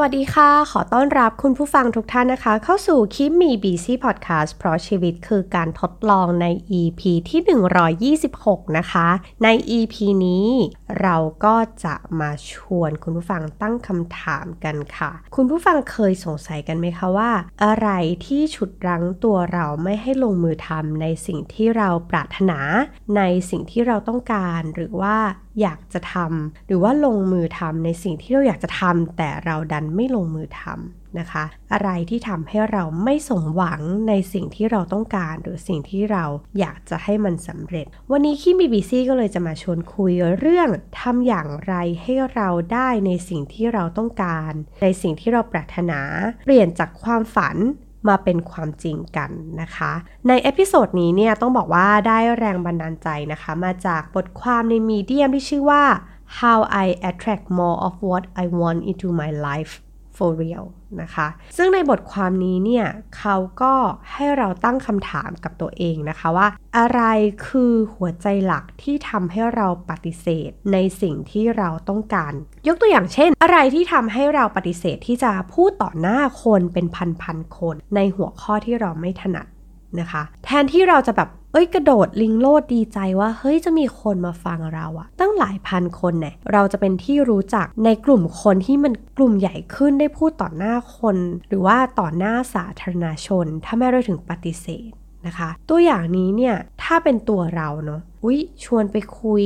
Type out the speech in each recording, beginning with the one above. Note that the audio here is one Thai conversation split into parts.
วัสดีค่ะ ขอต้อนรับคุณผู้ฟังทุกท่านนะคะ เข้าสู่คิมมีบีซีพอดแคสต์เพราะชีวิตคือการทดลองใน EP ที่ 126 นะคะ ใน EP นี้เราก็จะมาชวนคุณผู้ฟังตั้งคำถามกันค่ะ คุณผู้ฟังเคยสงสัยกันไหมคะว่า อะไรที่ฉุดรั้งตัวเราไม่ให้ลงมือทำในสิ่งที่เราปรารถนา ในสิ่งที่เราต้องการหรือว่า อยากจะทำหรือว่าลงมือทำในสิ่งที่เราอยากจะทำแต่เราดันไม่ลงมือทำนะคะ อะไรที่ทำให้เราไม่สมหวังในสิ่งที่เราต้องการ หรือสิ่งที่เราอยากจะให้มันสำเร็จ วันนี้คิมีบีซีก็เลยจะมาชวนคุยเรื่องทำอย่างไรให้เราได้ในสิ่งที่เราต้องการ ในสิ่งที่เราปรารถนา เปลี่ยนจากความฝัน มาเป็นความจริงกันนะคะ ใน episode นี้เนี่ยต้องบอกว่าได้แรงบันดาลใจนะคะ มาจากบทความใน Medium ที่ชื่อว่า How I Attract More of What I Want into My Life for real นะคะ ซึ่งในบทความนี้เนี่ยเขาก็ให้เราตั้งคำถามกับตัวเองนะคะว่า อะไรคือหัวใจหลักที่ทำให้เราปฏิเสธในสิ่งที่เราต้องการ ยกตัวอย่างเช่น อะไรที่ทำให้เราปฏิเสธที่จะพูดต่อหน้าคนเป็นพันๆคน ในหัวข้อที่เราไม่ถนัด นะคะ แทนที่เราจะแบบเอ้ยกระโดดลิงโลดดีใจว่าเฮ้ยจะมีคนมาฟังเราอะตั้งหลายพันคนเนี่ยเราจะเป็นที่รู้จักในกลุ่มคนที่มันกลุ่มใหญ่ขึ้นได้พูดต่อหน้าคน หรือว่าต่อหน้าสาธารณชน ถ้าไม่เราถึงปฏิเสธนะคะ ตัวอย่างนี้เนี่ยถ้าเป็นตัวเราเนาะอุ้ยชวนไปคุย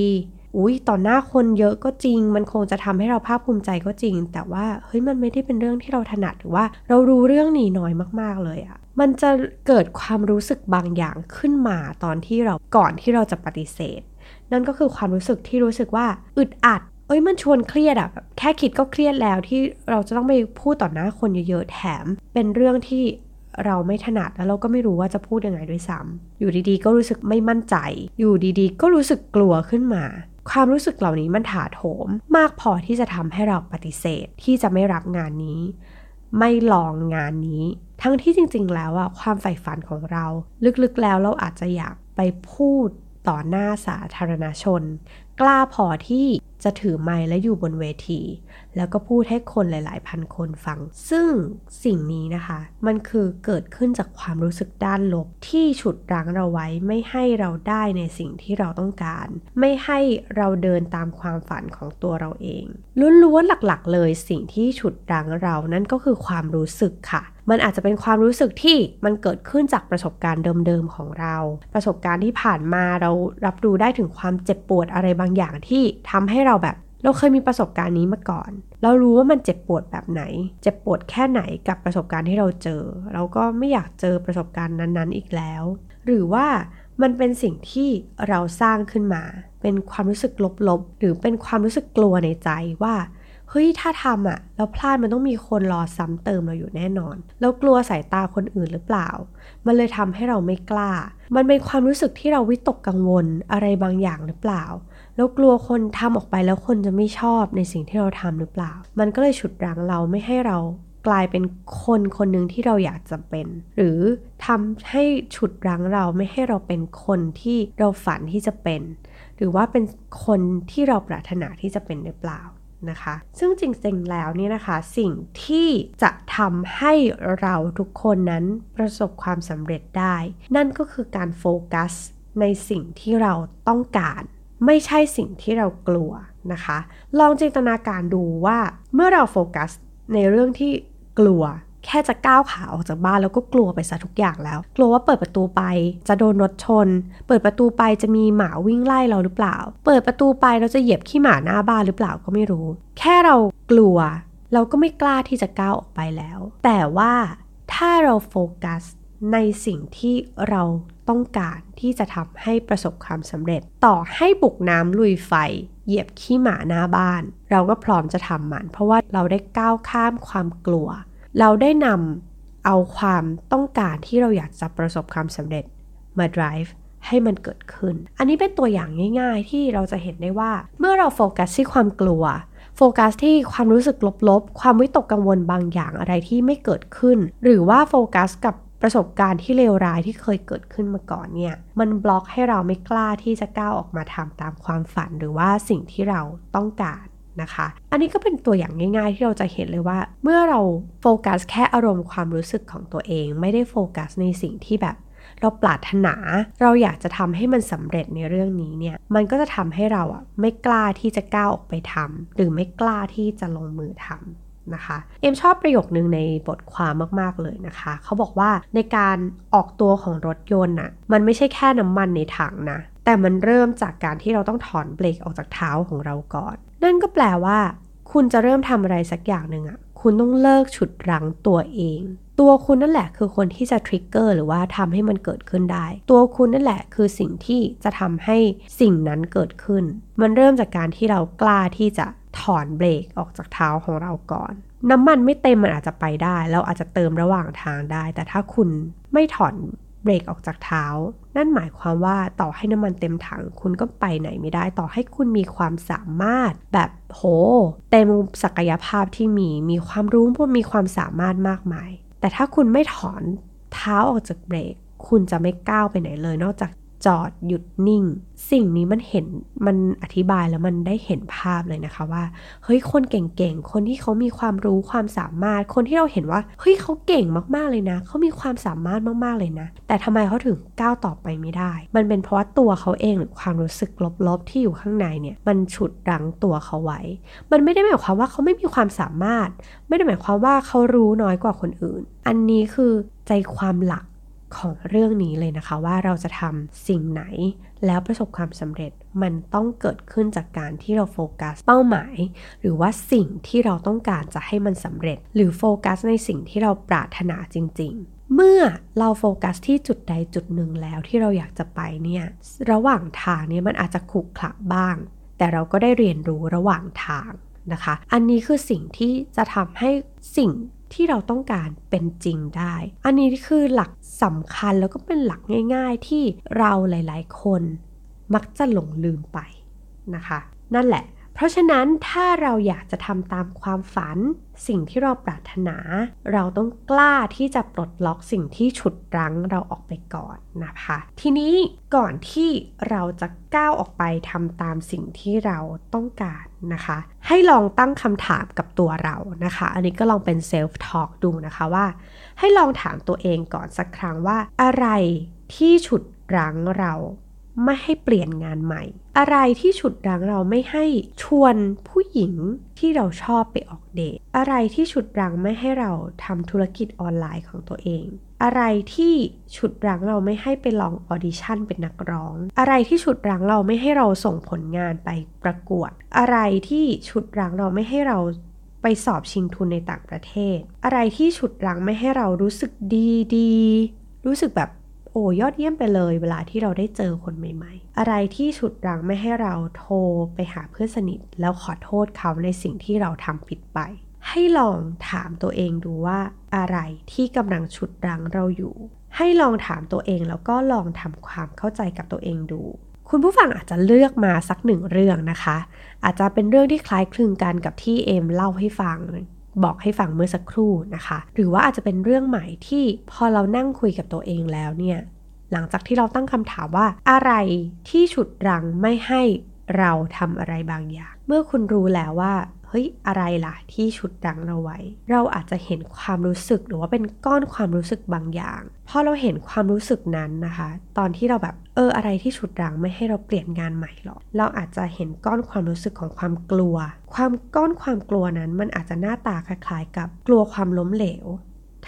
อุ้ยต่อหน้าคนเยอะก็จริง มันคงจะทำให้เราภาคภูมิใจก็จริง แต่ว่าเฮ้ยมันไม่ได้เป็นเรื่องที่เราถนัดหรือว่า เรารู้เรื่องนี้น้อยมากๆเลยอะ มันจะเกิดความรู้สึกบางอย่างขึ้นมาตอนที่เราก่อนที่เราจะปฏิเสธ นั่นก็คือความรู้สึกที่รู้สึกว่าอึดอัด เอ้ยมันชวนเครียดอะแบบแค่คิดก็เครียดแล้วที่เราจะต้องไปพูดต่อหน้าคนเยอะๆแถม เป็นเรื่องที่เราไม่ถนัดแล้วเราก็ไม่รู้ว่าจะพูดยังไงด้วยซ้ำอยู่ดีๆ ก็รู้สึกไม่มั่นใจ อยู่ดีๆ ก็รู้สึกกลัวขึ้นมา ความรู้สึกเหล่านี้มันถาโถม มากพอที่จะทำให้เราปฏิเสธที่จะไม่รับงานนี้ ไม่ลองงานนี้ ทั้งที่จริง ๆ แล้วอะความใฝ่ฝันของเรา ลึกๆแล้วเราอาจจะอยากไปพูดต่อหน้าสาธารณชน กล้าพอที่จะถือไมค์และอยู่บนเวที แล้วก็พูดให้คนหลาย ๆ พันคนฟัง ซึ่งสิ่งนี้นะคะ มันคือเกิดขึ้นจากความรู้สึกด้านลบที่ฉุดรั้งเราไว้ไม่ให้เราได้ในสิ่งที่เราต้องการ ไม่ให้เราเดินตามความฝันของตัวเราเองล้วนๆหลัก ๆ เลยสิ่งที่ฉุดรั้งเรานั่นก็คือความรู้สึกค่ะ มันอาจจะเป็นความรู้สึกที่มันเกิดขึ้นจากประสบการณ์เดิมๆของเรา ประสบการณ์ที่ผ่านมาเรารับรู้ได้ถึงความเจ็บปวดอะไรบางอย่างที่ทำให้เราแบบเราเคยมีประสบการณ์นี้มาก่อน เรารู้ว่ามันเจ็บปวดแบบไหน เจ็บปวดแค่ไหนกับประสบการณ์ที่เราเจอ เราก็ไม่อยากเจอประสบการณ์นั้นๆ อีกแล้ว หรือว่ามันเป็นสิ่งที่เราสร้างขึ้นมา เป็นความรู้สึกลบๆ หรือเป็นความรู้สึกกลัวในใจว่า เฮ้ยถ้าทำอะเราพลาดมันต้องมีคนรอซ้ำเติมเราอยู่แน่นอนเรากลัวสายตาคนอื่นหรือเปล่า มันเลยทำให้เราไม่กล้า มันเป็นความรู้สึกที่เราวิตกกังวลอะไรบางอย่างหรือเปล่า แล้วกลัวคนทำออกไปแล้วคนจะไม่ชอบในสิ่งที่เราทำหรือเปล่า มันก็เลยฉุดรั้งเราไม่ให้เรากลายเป็นคนคนหนึ่งที่เราอยากจะเป็น หรือทำให้ฉุดรั้งเราไม่ให้เราเป็นคนที่เราฝันที่จะเป็น หรือว่าเป็นคนที่เราปรารถนาที่จะเป็นหรือเปล่า นะคะ ซึ่งจริงๆแล้วนี่นะคะสิ่งที่จะทำให้เราทุกคนนั้นประสบความสำเร็จได้ นั่นก็คือการโฟกัสในสิ่งที่เราต้องการ ไม่ใช่สิ่งที่เรากลัวนะคะ ลองจินตนาการดูว่าเมื่อเราโฟกัสในเรื่องที่กลัว ค่จะก้าวขาออกจากบ้านแล้วก็กลัวไปซะทุกอย่างแล้ว กลัวว่าเปิดประตูไป จะโดนรถชน เปิดประตูไปจะมีหมาวิ่งไล่เราหรือเปล่า เปิดประตูไปเราจะเหยียบขี้หมาหน้าบ้านหรือเปล่าก็ไม่รู้ แค่เรากลัว เราก็ไม่กล้าที่จะก้าวออกไปแล้ว แต่ว่าถ้าเราโฟกัสในสิ่งที่เราต้องการที่จะทำให้ประสบความสำเร็จ ต่อให้บุกน้ำลุยไฟ เหยียบขี้หมาหน้าบ้าน เราก็พร้อมจะทำมัน เพราะว่าเราได้ก้าวข้ามความกลัว เราได้นำเอาความต้องการที่เราอยากจะประสบความสำเร็จมา drive ให้มันเกิดขึ้น อันนี้เป็นตัวอย่างง่ายๆ ที่เราจะเห็นได้ว่า เมื่อเราโฟกัสที่ความกลัว โฟกัสที่ความรู้สึกลบๆ ความวิตกกังวลบางอย่างอะไรที่ไม่เกิดขึ้น หรือว่าโฟกัสกับประสบการณ์ที่เลวร้ายที่เคยเกิดขึ้นมาก่อนเนี่ย มันบล็อกให้เราไม่กล้าที่จะก้าวออกมาทำตามความฝันหรือว่าสิ่งที่เราต้องการ นะคะ อันนี้ก็เป็นตัวอย่างง่าย ๆ ที่เราจะเห็นเลยว่า เมื่อเราโฟกัสแค่อารมณ์ความรู้สึกของตัวเอง ไม่ได้โฟกัสในสิ่งที่แบบเราปรารถนา เราอยากจะทำให้มันสำเร็จในเรื่องนี้เนี่ย มันก็จะทำให้เราอะไม่กล้าที่จะก้าวออกไปทำหรือไม่กล้าที่จะลงมือทำนะคะ เอ็มชอบประโยคนึงในบทความมาก ๆ เลยนะคะ เขาบอกว่าในการออกตัวของรถยนต์น่ะ มันไม่ใช่แค่น้ำมันในถังนะ แต่มันเริ่มจากการที่เราต้องถอนเบรกออกจากเท้าของเราก่อน นั่นก็แปลว่า คุณจะเริ่มทำอะไรสักอย่างหนึ่งอะคุณต้องเลิกฉุดรั้งตัวเอง ตัวคุณนั่นแหละคือคนที่จะทริกเกอร์หรือว่าทำให้มันเกิดขึ้นได้ ตัวคุณนั่นแหละคือสิ่งที่จะทำให้สิ่งนั้นเกิดขึ้น มันเริ่มจากการที่เรากล้าที่จะถอนเบรกออกจากเท้าของเราก่อน น้ำมันไม่เต็มมันอาจจะไปได้ เราอาจจะเติมระหว่างทางได้ แต่ถ้าคุณไม่ถอน เบรกออกจากเท้า นั่นหมายความว่าต่อให้น้ำมันเต็มถัง คุณก็ไปไหนไม่ได้ ต่อให้คุณมีความสามารถแบบโห เต็มศักยภาพที่มี มีความรู้พวกมีความสามารถมากมาย แต่ถ้าคุณไม่ถอนเท้าออกจากเบรก คุณจะไม่ก้าวไปไหนเลย นอกจาก จอดหยุดนิ่ง สิ่งนี้มันเห็นมันอธิบายแล้วมันได้เห็นภาพเลยนะคะว่าเฮ้ยคนเก่งๆ คนที่เขามีความรู้ความสามารถ คนที่เราเห็นว่าเฮ้ยเขาเก่งมากๆเลยนะเขามีความสามารถมากๆเลยนะ แต่ทำไมเขาถึงก้าวต่อไปไม่ได้ มันเป็นเพราะว่าตัวเขาเองหรือความรู้สึกลบๆที่อยู่ข้างในเนี่ยมันฉุดรั้งตัวเขาไว้ มันไม่ได้หมายความว่าเขาไม่มีความสามารถ ไม่ได้หมายความว่าเขารู้น้อยกว่าคนอื่น อันนี้คือใจความหลัก ของเรื่องนี้เลยนะคะ ว่าเราจะทำสิ่งไหน แล้วประสบความสำเร็จมันต้องเกิดขึ้นจากการที่เราโฟกัสเป้าหมาย หรือว่าสิ่งที่เราต้องการจะให้มันสำเร็จ หรือโฟกัสในสิ่งที่เราปรารถนาจริง ๆเมื่อเราโฟกัสที่จุดใดจุดหนึ่งแล้วที่เราอยากจะไปเนี่ย ระหว่างทางเนี่ยมันอาจจะขรุขระบ้าง แต่เราก็ได้เรียนรู้ระหว่างทางนะคะ อันนี้คือสิ่งที่จะทำให้สิ่งที่เราต้องการเป็นจริงได้ อันนี้คือหลัก สำคัญแล้วก็เป็นหลักง่าย ๆ ที่เราหลาย ๆ คนมักจะหลงลืมไปนะคะ นั่นแหละ เพราะฉะนั้นถ้าเราอยากจะทำตามความฝัน สิ่งที่เราปรารถนา เราต้องกล้าที่จะปลดล็อกสิ่งที่ฉุดรั้งเราออกไปก่อนนะคะ ทีนี้ก่อนที่เราจะก้าวออกไปทำตามสิ่งที่เราต้องการนะคะ ให้ลองตั้งคำถามกับตัวเรานะคะ อันนี้ก็ลองเป็นเซลฟ์ทอล์กดูนะคะว่า ให้ลองถามตัวเองก่อนสักครั้งว่า อะไรที่ฉุดรั้งเราไม่ให้เปลี่ยนงานใหม่ อะไรที่ฉุดรั้งเราไม่ให้ชวนผู้หญิงที่เราชอบไปออกเดทอะไรที่ฉุดรั้งไม่ให้เราทำธุรกิจออนไลน์ของตัวเอง อะไรที่ฉุดรั้งเราไม่ให้ไปลองออดิชั่นเป็นนักร้อง อะไรที่ฉุดรั้งเราไม่ให้เราส่งผลงานไปประกวด อะไรที่ฉุดรั้งเราไม่ให้เรา ไปสอบชิงทุนในต่างประเทศ อะไรที่ฉุดรั้งไม่ให้เรารู้สึกดีดีรู้สึกแบบโอ้ยอดเยี่ยมไปเลยเวลาที่เราได้เจอคนใหม่ ๆ อะไรที่ฉุดรั้งไม่ให้เราโทรไปหาเพื่อนสนิท แล้วขอโทษเขาในสิ่งที่เราทำผิดไป ให้ลองถามตัวเองดูว่าอะไรที่กำลังฉุดรั้งเราอยู่ ให้ลองถามตัวเองแล้วก็ลองทำความเข้าใจกับตัวเองดู คุณผู้ฟังอาจจะเลือกมาสักหนึ่งเรื่องนะคะ อาจจะเป็นเรื่องที่คล้ายคลึงกันกับที่เอมเล่าให้ฟังบอกให้ฟังเมื่อสักครู่นะคะ หรือว่าอาจจะเป็นเรื่องใหม่ที่พอเรานั่งคุยกับตัวเองแล้วเนี่ย หลังจากที่เราตั้งคำถามว่าอะไรที่ฉุดรั้งไม่ให้เราทำอะไรบางอย่าง เมื่อคุณรู้แล้วว่า ฮ้ยอะไรล่ะที่ฉุดรั้งเราไว้ เราอาจจะเห็นความรู้สึกหรือว่าเป็นก้อนความรู้สึกบางอย่างพอเราเห็นความรู้สึกนั้นนะคะ ตอนที่เราแบบเอออะไรที่ฉุดรังไม่ให้เราเปลี่ยนงานใหม่หรอเราอาจจะเห็นก้อนความรู้สึกของความกลัว ความก้อนความกลัวนั้น มันอาจจะหน้าตาคล้ายๆ กับกลัวความล้มเหลว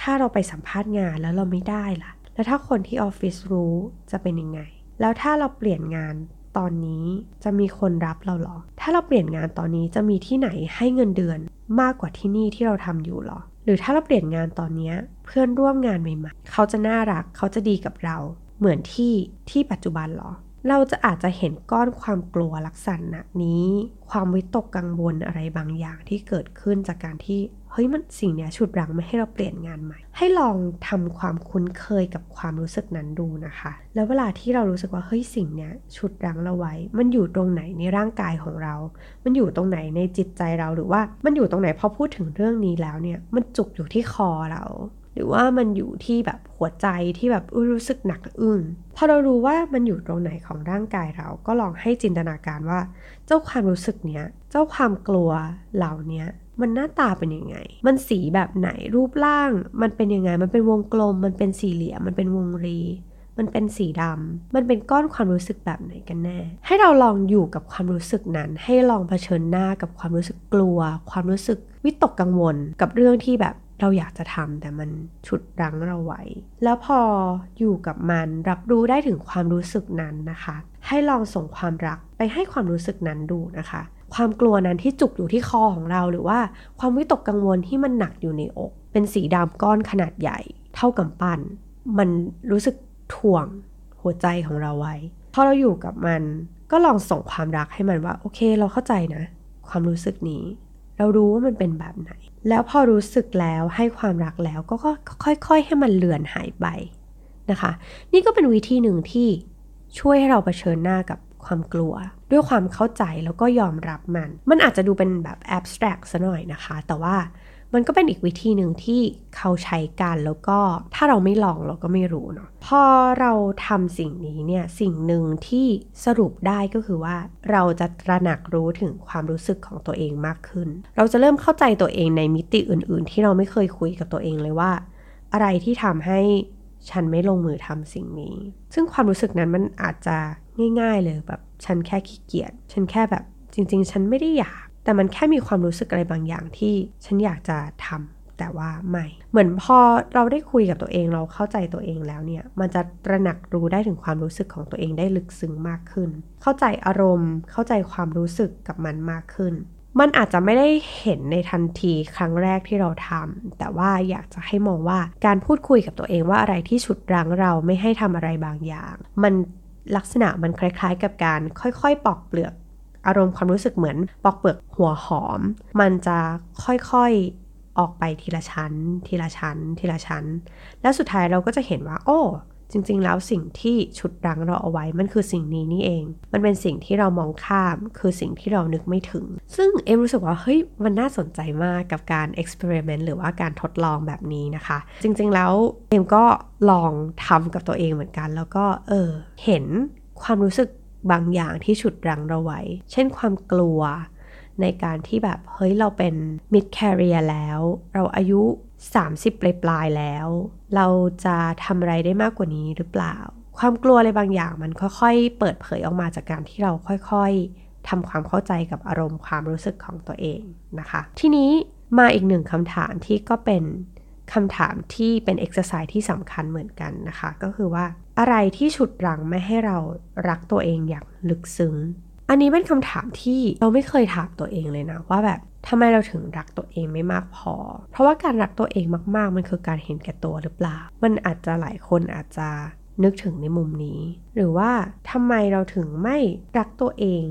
ถ้าเราไปสัมภาษณ์งานแล้วเราไม่ได้ล่ะ แล้วถ้าคนที่ออฟฟิศรู้จะเป็นยังไง แล้วถ้าเราเปลี่ยนงาน ตอนนี้จะมีคนรับเราหรอ ถ้าเราเปลี่ยนงานตอนนี้จะมีที่ไหนให้เงินเดือนมากกว่าที่นี่ที่เราทำอยู่หรอ หรือถ้าเราเปลี่ยนงานตอนนี้เพื่อนร่วมงานใหม่ๆ เขาจะน่ารักเขาจะดีกับเรา เหมือนที่ที่ปัจจุบันหรอ เราจะอาจจะเห็นก้อนความกลัวลักษณะนี้ ความวิตกกังวลอะไรบางอย่างที่เกิดขึ้นจากการที่ ฮ้ยมันสิ่งเนี้ยฉุดรั้งไม่ให้เราเปลี่ยนงานใหม่ ให้ลองทำความคุ้นเคยกับความรู้สึกนั้นดูนะคะ แล้วเวลาที่เรารู้สึกว่าเฮ้ยสิ่งเนี้ยฉุดรั้งเราไว้ มันอยู่ตรงไหนในร่างกายของเรา มันอยู่ตรงไหนในจิตใจเราหรือว่ามันอยู่ตรงไหนพอพูดถึงเรื่องนี้แล้วเนี่ยมันจุกอยู่ที่คอเราหรือว่ามันอยู่ที่แบบหัวใจที่แบบรู้สึกหนักอึ้งพอเรารู้ว่ามันอยู่ตรงไหนของร่างกายเรา ก็ลองให้จินตนาการว่า เจ้าความรู้สึกเนี้ย เจ้าความกลัวเหล่านี้ มันหน้าตาเป็นยังไง มันสีแบบไหนรูปร่าง มันเป็นยังไง มันเป็นวงกลม มันเป็นสี่เหลี่ยม มันเป็นวงรี มันเป็นสีดำมันเป็นก้อนความรู้สึกแบบไหนกันแน่ ให้เราลองอยู่กับความรู้สึกนั้น ให้ลองเผชิญหน้ากับความรู้สึกกลัว ความรู้สึกวิตกกังวล กับเรื่องที่แบบเราอยากจะทำแต่มันฉุดรั้งเราไว้ แล้วพออยู่กับมันรับรู้ได้ถึงความรู้สึกนั้นนะคะ ให้ลองส่งความรักไปให้ความรู้สึกนั้นดูนะคะ ความกลัวนั้นที่จุกอยู่ที่คอของเรา หรือว่าความวิตกกังวลที่มันหนักอยู่ในอก เป็นสีดำก้อนขนาดใหญ่ เท่ากับปั้น มันรู้สึกถ่วงหัวใจของเราไว้ พอเราอยู่กับมัน ก็ลองส่งความรักให้มันว่า โอเค เราเข้าใจนะ ความรู้สึกนี้ เรารู้ว่ามันเป็นแบบไหน แล้วพอรู้สึกแล้วให้ความรักแล้วก็ค่อยๆให้มันเลือนหายไปนะคะ นี่ก็เป็นวิธีหนึ่งที่ช่วยให้เราเผชิญหน้ากับความกลัว ด้วยความเข้าใจแล้วก็ยอมรับมัน มันอาจจะดูเป็นแบบแอบสแตรกซะหน่อยนะคะ แต่ว่ามันก็เป็นอีกวิธีหนึ่งที่เขาใช้กันแล้วก็ถ้าเราไม่ลองเราก็ไม่รู้เนาะพอเราทำสิ่งนี้เนี่ยสิ่งหนึ่งที่สรุปได้ก็คือว่า เราจะตระหนักรู้ถึงความรู้สึกของตัวเองมากขึ้น เราจะเริ่มเข้าใจตัวเองในมิติอื่น ๆ ที่เราไม่เคยคุยกับตัวเองเลยว่า อะไรที่ทำให้ฉันไม่ลงมือทำสิ่งนี้ ซึ่งความรู้สึกนั้นมันอาจจะ ง่าย ๆ เลยแบบฉันแค่ขี้เกียจฉันแค่แบบจริง ๆ ฉันไม่ได้อยาก แต่มันแค่มีความรู้สึกอะไรบางอย่างที่ฉันอยากจะทำแต่ว่าไม่ เหมือนพอเราได้คุยกับตัวเองเราเข้าใจตัวเองแล้วเนี่ย มันจะตระหนักรู้ได้ถึงความรู้สึกของตัวเองได้ลึกซึ้งมากขึ้น เข้าใจอารมณ์ เข้าใจความรู้สึกกับมันมากขึ้น มันอาจจะไม่ได้เห็นในทันทีครั้งแรกที่เราทำแต่ว่าอยากจะให้มองว่าการพูดคุยกับตัวเองว่าอะไรที่ฉุดรั้งเราไม่ให้ทำอะไรบางอย่าง มัน ลักษณะมันคล้ายๆ กับการค่อยๆ ปอกเปลือก อารมณ์ความรู้สึกเหมือนปอกเปลือกหัวหอม มันจะค่อยๆออกไปทีละชั้น ทีละชั้น ทีละชั้น แล้วสุดท้ายเราก็จะเห็นว่า โอ้ จริงๆ แล้วสิ่งที่ชุดรังเราเอาไว้มันคือสิ่งนี้นี่เอง มันเป็นสิ่งที่เรามองข้าม คือสิ่งที่เรานึกไม่ถึง ซึ่งเอ็มรู้สึกว่าเฮ้ยมันน่าสนใจมากกับการเอ็กซ์เพร์เมนต์หรือว่าการทดลองแบบนี้นะคะ จริงๆ แล้วเอ็มก็ลองทำกับตัวเองเหมือนกัน แล้วก็เออเห็นความรู้สึกบางอย่างที่ฉุดรั้งเราไว้ เช่นความกลัวในการที่แบบเฮ้ยเราเป็น mid career แล้ว เราอายุ 30 ปลายปลายแล้ว เราจะทำอะไรได้มากกว่านี้หรือเปล่า ความกลัวอะไรบางอย่างมันค่อยๆ เปิดเผยออกมาจากการที่เราค่อยๆทำความเข้าใจกับอารมณ์ความรู้สึกของตัวเองนะคะ ทีนี้มาอีกหนึ่งคำถามที่ก็เป็นคำถามที่เป็นเอ็กซ์ไซส์ที่สำคัญเหมือนกันนะคะ ก็คือว่าอะไรที่ฉุดรั้งไม่ให้เรารักตัวเองอย่างลึกซึ้ง อันนี้เป็นคำถามที่เราไม่เคยถามตัวเองเลยนะ ว่าแบบ ทำไมเราถึงรักตัวเองไม่มากพอ เพราะว่าการรักตัวเองมากๆ มันคือการเห็นแก่ตัวหรือเปล่า มันอาจจะหลายคนอาจจะนึกถึงในมุมนี้ หรือว่าทำไมเราถึงไม่รักตัวเอง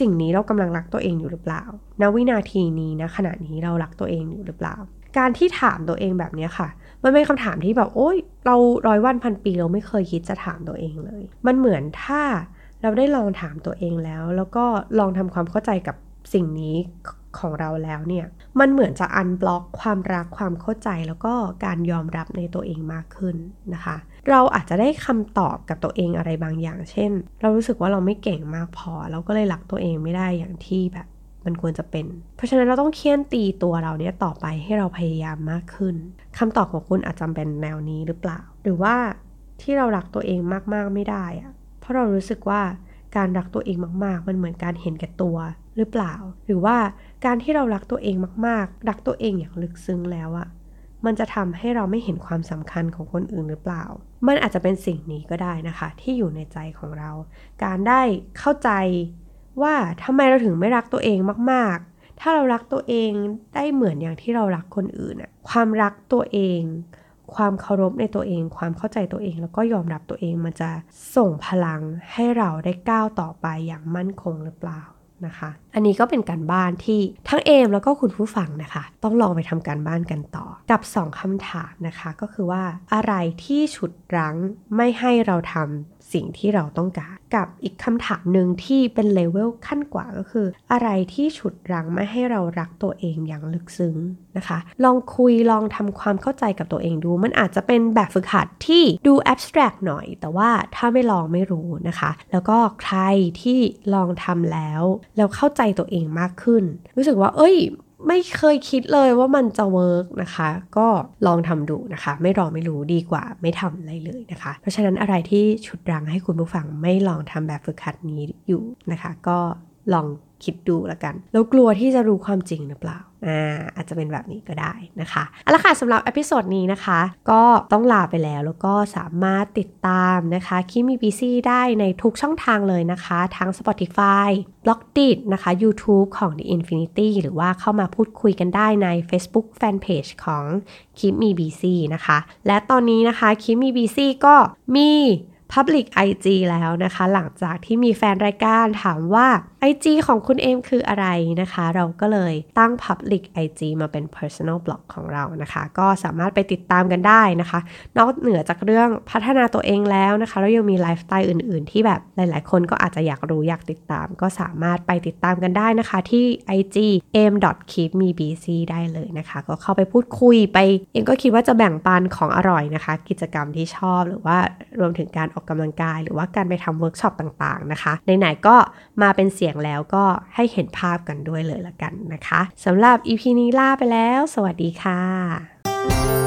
สิ่งนี้เรากำลังรักตัวเองอยู่หรือเปล่าณวินาทีนี้นะขณะนี้เรารักตัวเองอยู่หรือเปล่า การที่ถามตัวเองแบบนี้ค่ะ มันเป็นคำถามที่แบบโอ๊ยเราร้อยวันพันปีเราไม่เคยคิดจะถามตัวเองเลย มันเหมือนถ้าเราได้ลองถามตัวเองแล้ว แล้วก็ลองทำความเข้าใจกับสิ่งนี้ ของเราแล้วเนี่ย มันเหมือนจะอันบล็อกความรักความเข้าใจแล้วก็การยอมรับในตัวเองมากขึ้นนะคะ เราอาจจะได้คำตอบกับตัวเองอะไรบางอย่าง เช่น เรารู้สึกว่าเราไม่เก่งมากพอ เราก็เลยรักตัวเองไม่ได้อย่างที่แบบมันควรจะเป็น เพราะฉะนั้นเราต้องเคี่ยนตีตัวเราเนี่ยต่อไปให้เราพยายามมากขึ้นคำตอบของคุณอาจจะเป็นแนวนี้หรือเปล่า หรือว่าที่เรารักตัวเองมากๆไม่ได้อะเพราะเรารู้สึกว่าการรักตัวเองมาก ๆ มันเหมือนการเห็นแก่ตัว หรือเปล่า หรือว่าการที่เรารักตัวเองมากๆ รักตัวเองอย่างลึกซึ้งแล้วอะมันจะทำให้เราไม่เห็นความสำคัญของคนอื่นหรือเปล่า มันอาจจะเป็นสิ่งนี้ก็ได้นะคะ ที่อยู่ในใจของเรา การได้เข้าใจว่าทำไมเราถึงไม่รักตัวเองมาก ๆ ถ้าเรารักตัวเองได้เหมือนอย่างที่เรารักคนอื่นอะความรักตัวเอง ความเคารพในตัวเอง ความเข้าใจตัวเอง แล้วก็ยอมรับตัวเองมันจะส่งพลังให้เราได้ก้าวต่อไปอย่างมั่นคงหรือเปล่า นะคะ อันนี้ก็เป็นการบ้านที่ทั้งเอมแล้วก็คุณผู้ฟังนะคะ ต้องลองไปทำการบ้านกันต่อ กับ 2คำถามนะคะ ก็คือว่าอะไรที่ฉุดรั้งไม่ให้เราทำสิ่งที่เราต้องการกับอีกคำถามหนึ่งที่เป็นเลเวลขั้นกว่าก็คือ อะไรที่ฉุดรั้งไม่ให้เรารักตัวเองอย่างลึกซึ้งนะคะ ลองคุยลองทำความเข้าใจกับตัวเองดู มันอาจจะเป็นแบบฝึกหัดที่ดูแอบสแตรกหน่อย แต่ว่าถ้าไม่ลองไม่รู้นะคะ แล้วก็ใครที่ลองทำแล้วแล้วเข้าใจตัวเองมากขึ้น รู้สึกว่า เอ้ย ไม่เคยคิดเลยว่ามันจะเวิร์กนะคะ ก็ลองทำดูนะคะ ไม่รอไม่รู้ดีกว่าไม่ทำอะไรเลยนะคะ เพราะฉะนั้นอะไรที่ชุดรังให้คุณผู้ฟังไม่ลองทำแบบฝึกหัดนี้อยู่นะคะ ก็ลอง คิดดูละกันแล้วกลัวที่จะรู้ความจริงหรือเปล่าอ่าอาจจะเป็นแบบนี้ก็ได้นะคะเอาละค่ะสำหรับ episode นี้นะคะ ก็ต้องลาไปแล้วแล้วก็สามารถติดตามนะคะคิมีบีซีได้ในทุกช่องทางเลยนะคะ ทั้ง Spotify b l o g d i t นะคะ YouTube ของ The Infinity หรือว่าเข้ามาพูดคุยกันได้ใน Facebook Fanpage ของคิมีบีซีนะคะ และตอนนี้นะคะคิมีบีซีก็มี Public IG แล้วนะคะ หลังจากที่มีแฟนรายการถามว่า IG ของคุณเอมคืออะไรนะคะ เราก็เลยตั้ง Public IG มาเป็น Personal Blog ของเรานะคะ ก็สามารถไปติดตามกันได้นะคะ นอกเหนือจากเรื่องพัฒนาตัวเองแล้วนะคะแล้วยังมีไลฟ์สไตล์อื่น ๆ ที่แบบหลาย ๆ คนก็อาจจะอยากรู้อยากติดตาม ก็สามารถไปติดตามกันได้นะคะ ที่ IG m keep me busy ได้เลยนะคะ ก็เข้าไปพูดคุยไป เองก็คิดว่าจะแบ่งปันของอร่อยนะคะ กิจกรรมที่ชอบหรือว่ารวมถึงการออกกำลังกาย หรือว่าการไปทำเวิร์กช็อปต่างๆนะคะไหนๆก็มาเป็นเสียงแล้วก็ให้เห็นภาพกันด้วยเลยละกันนะคะสำหรับ EP นี้ลาไปแล้ว สวัสดีค่ะ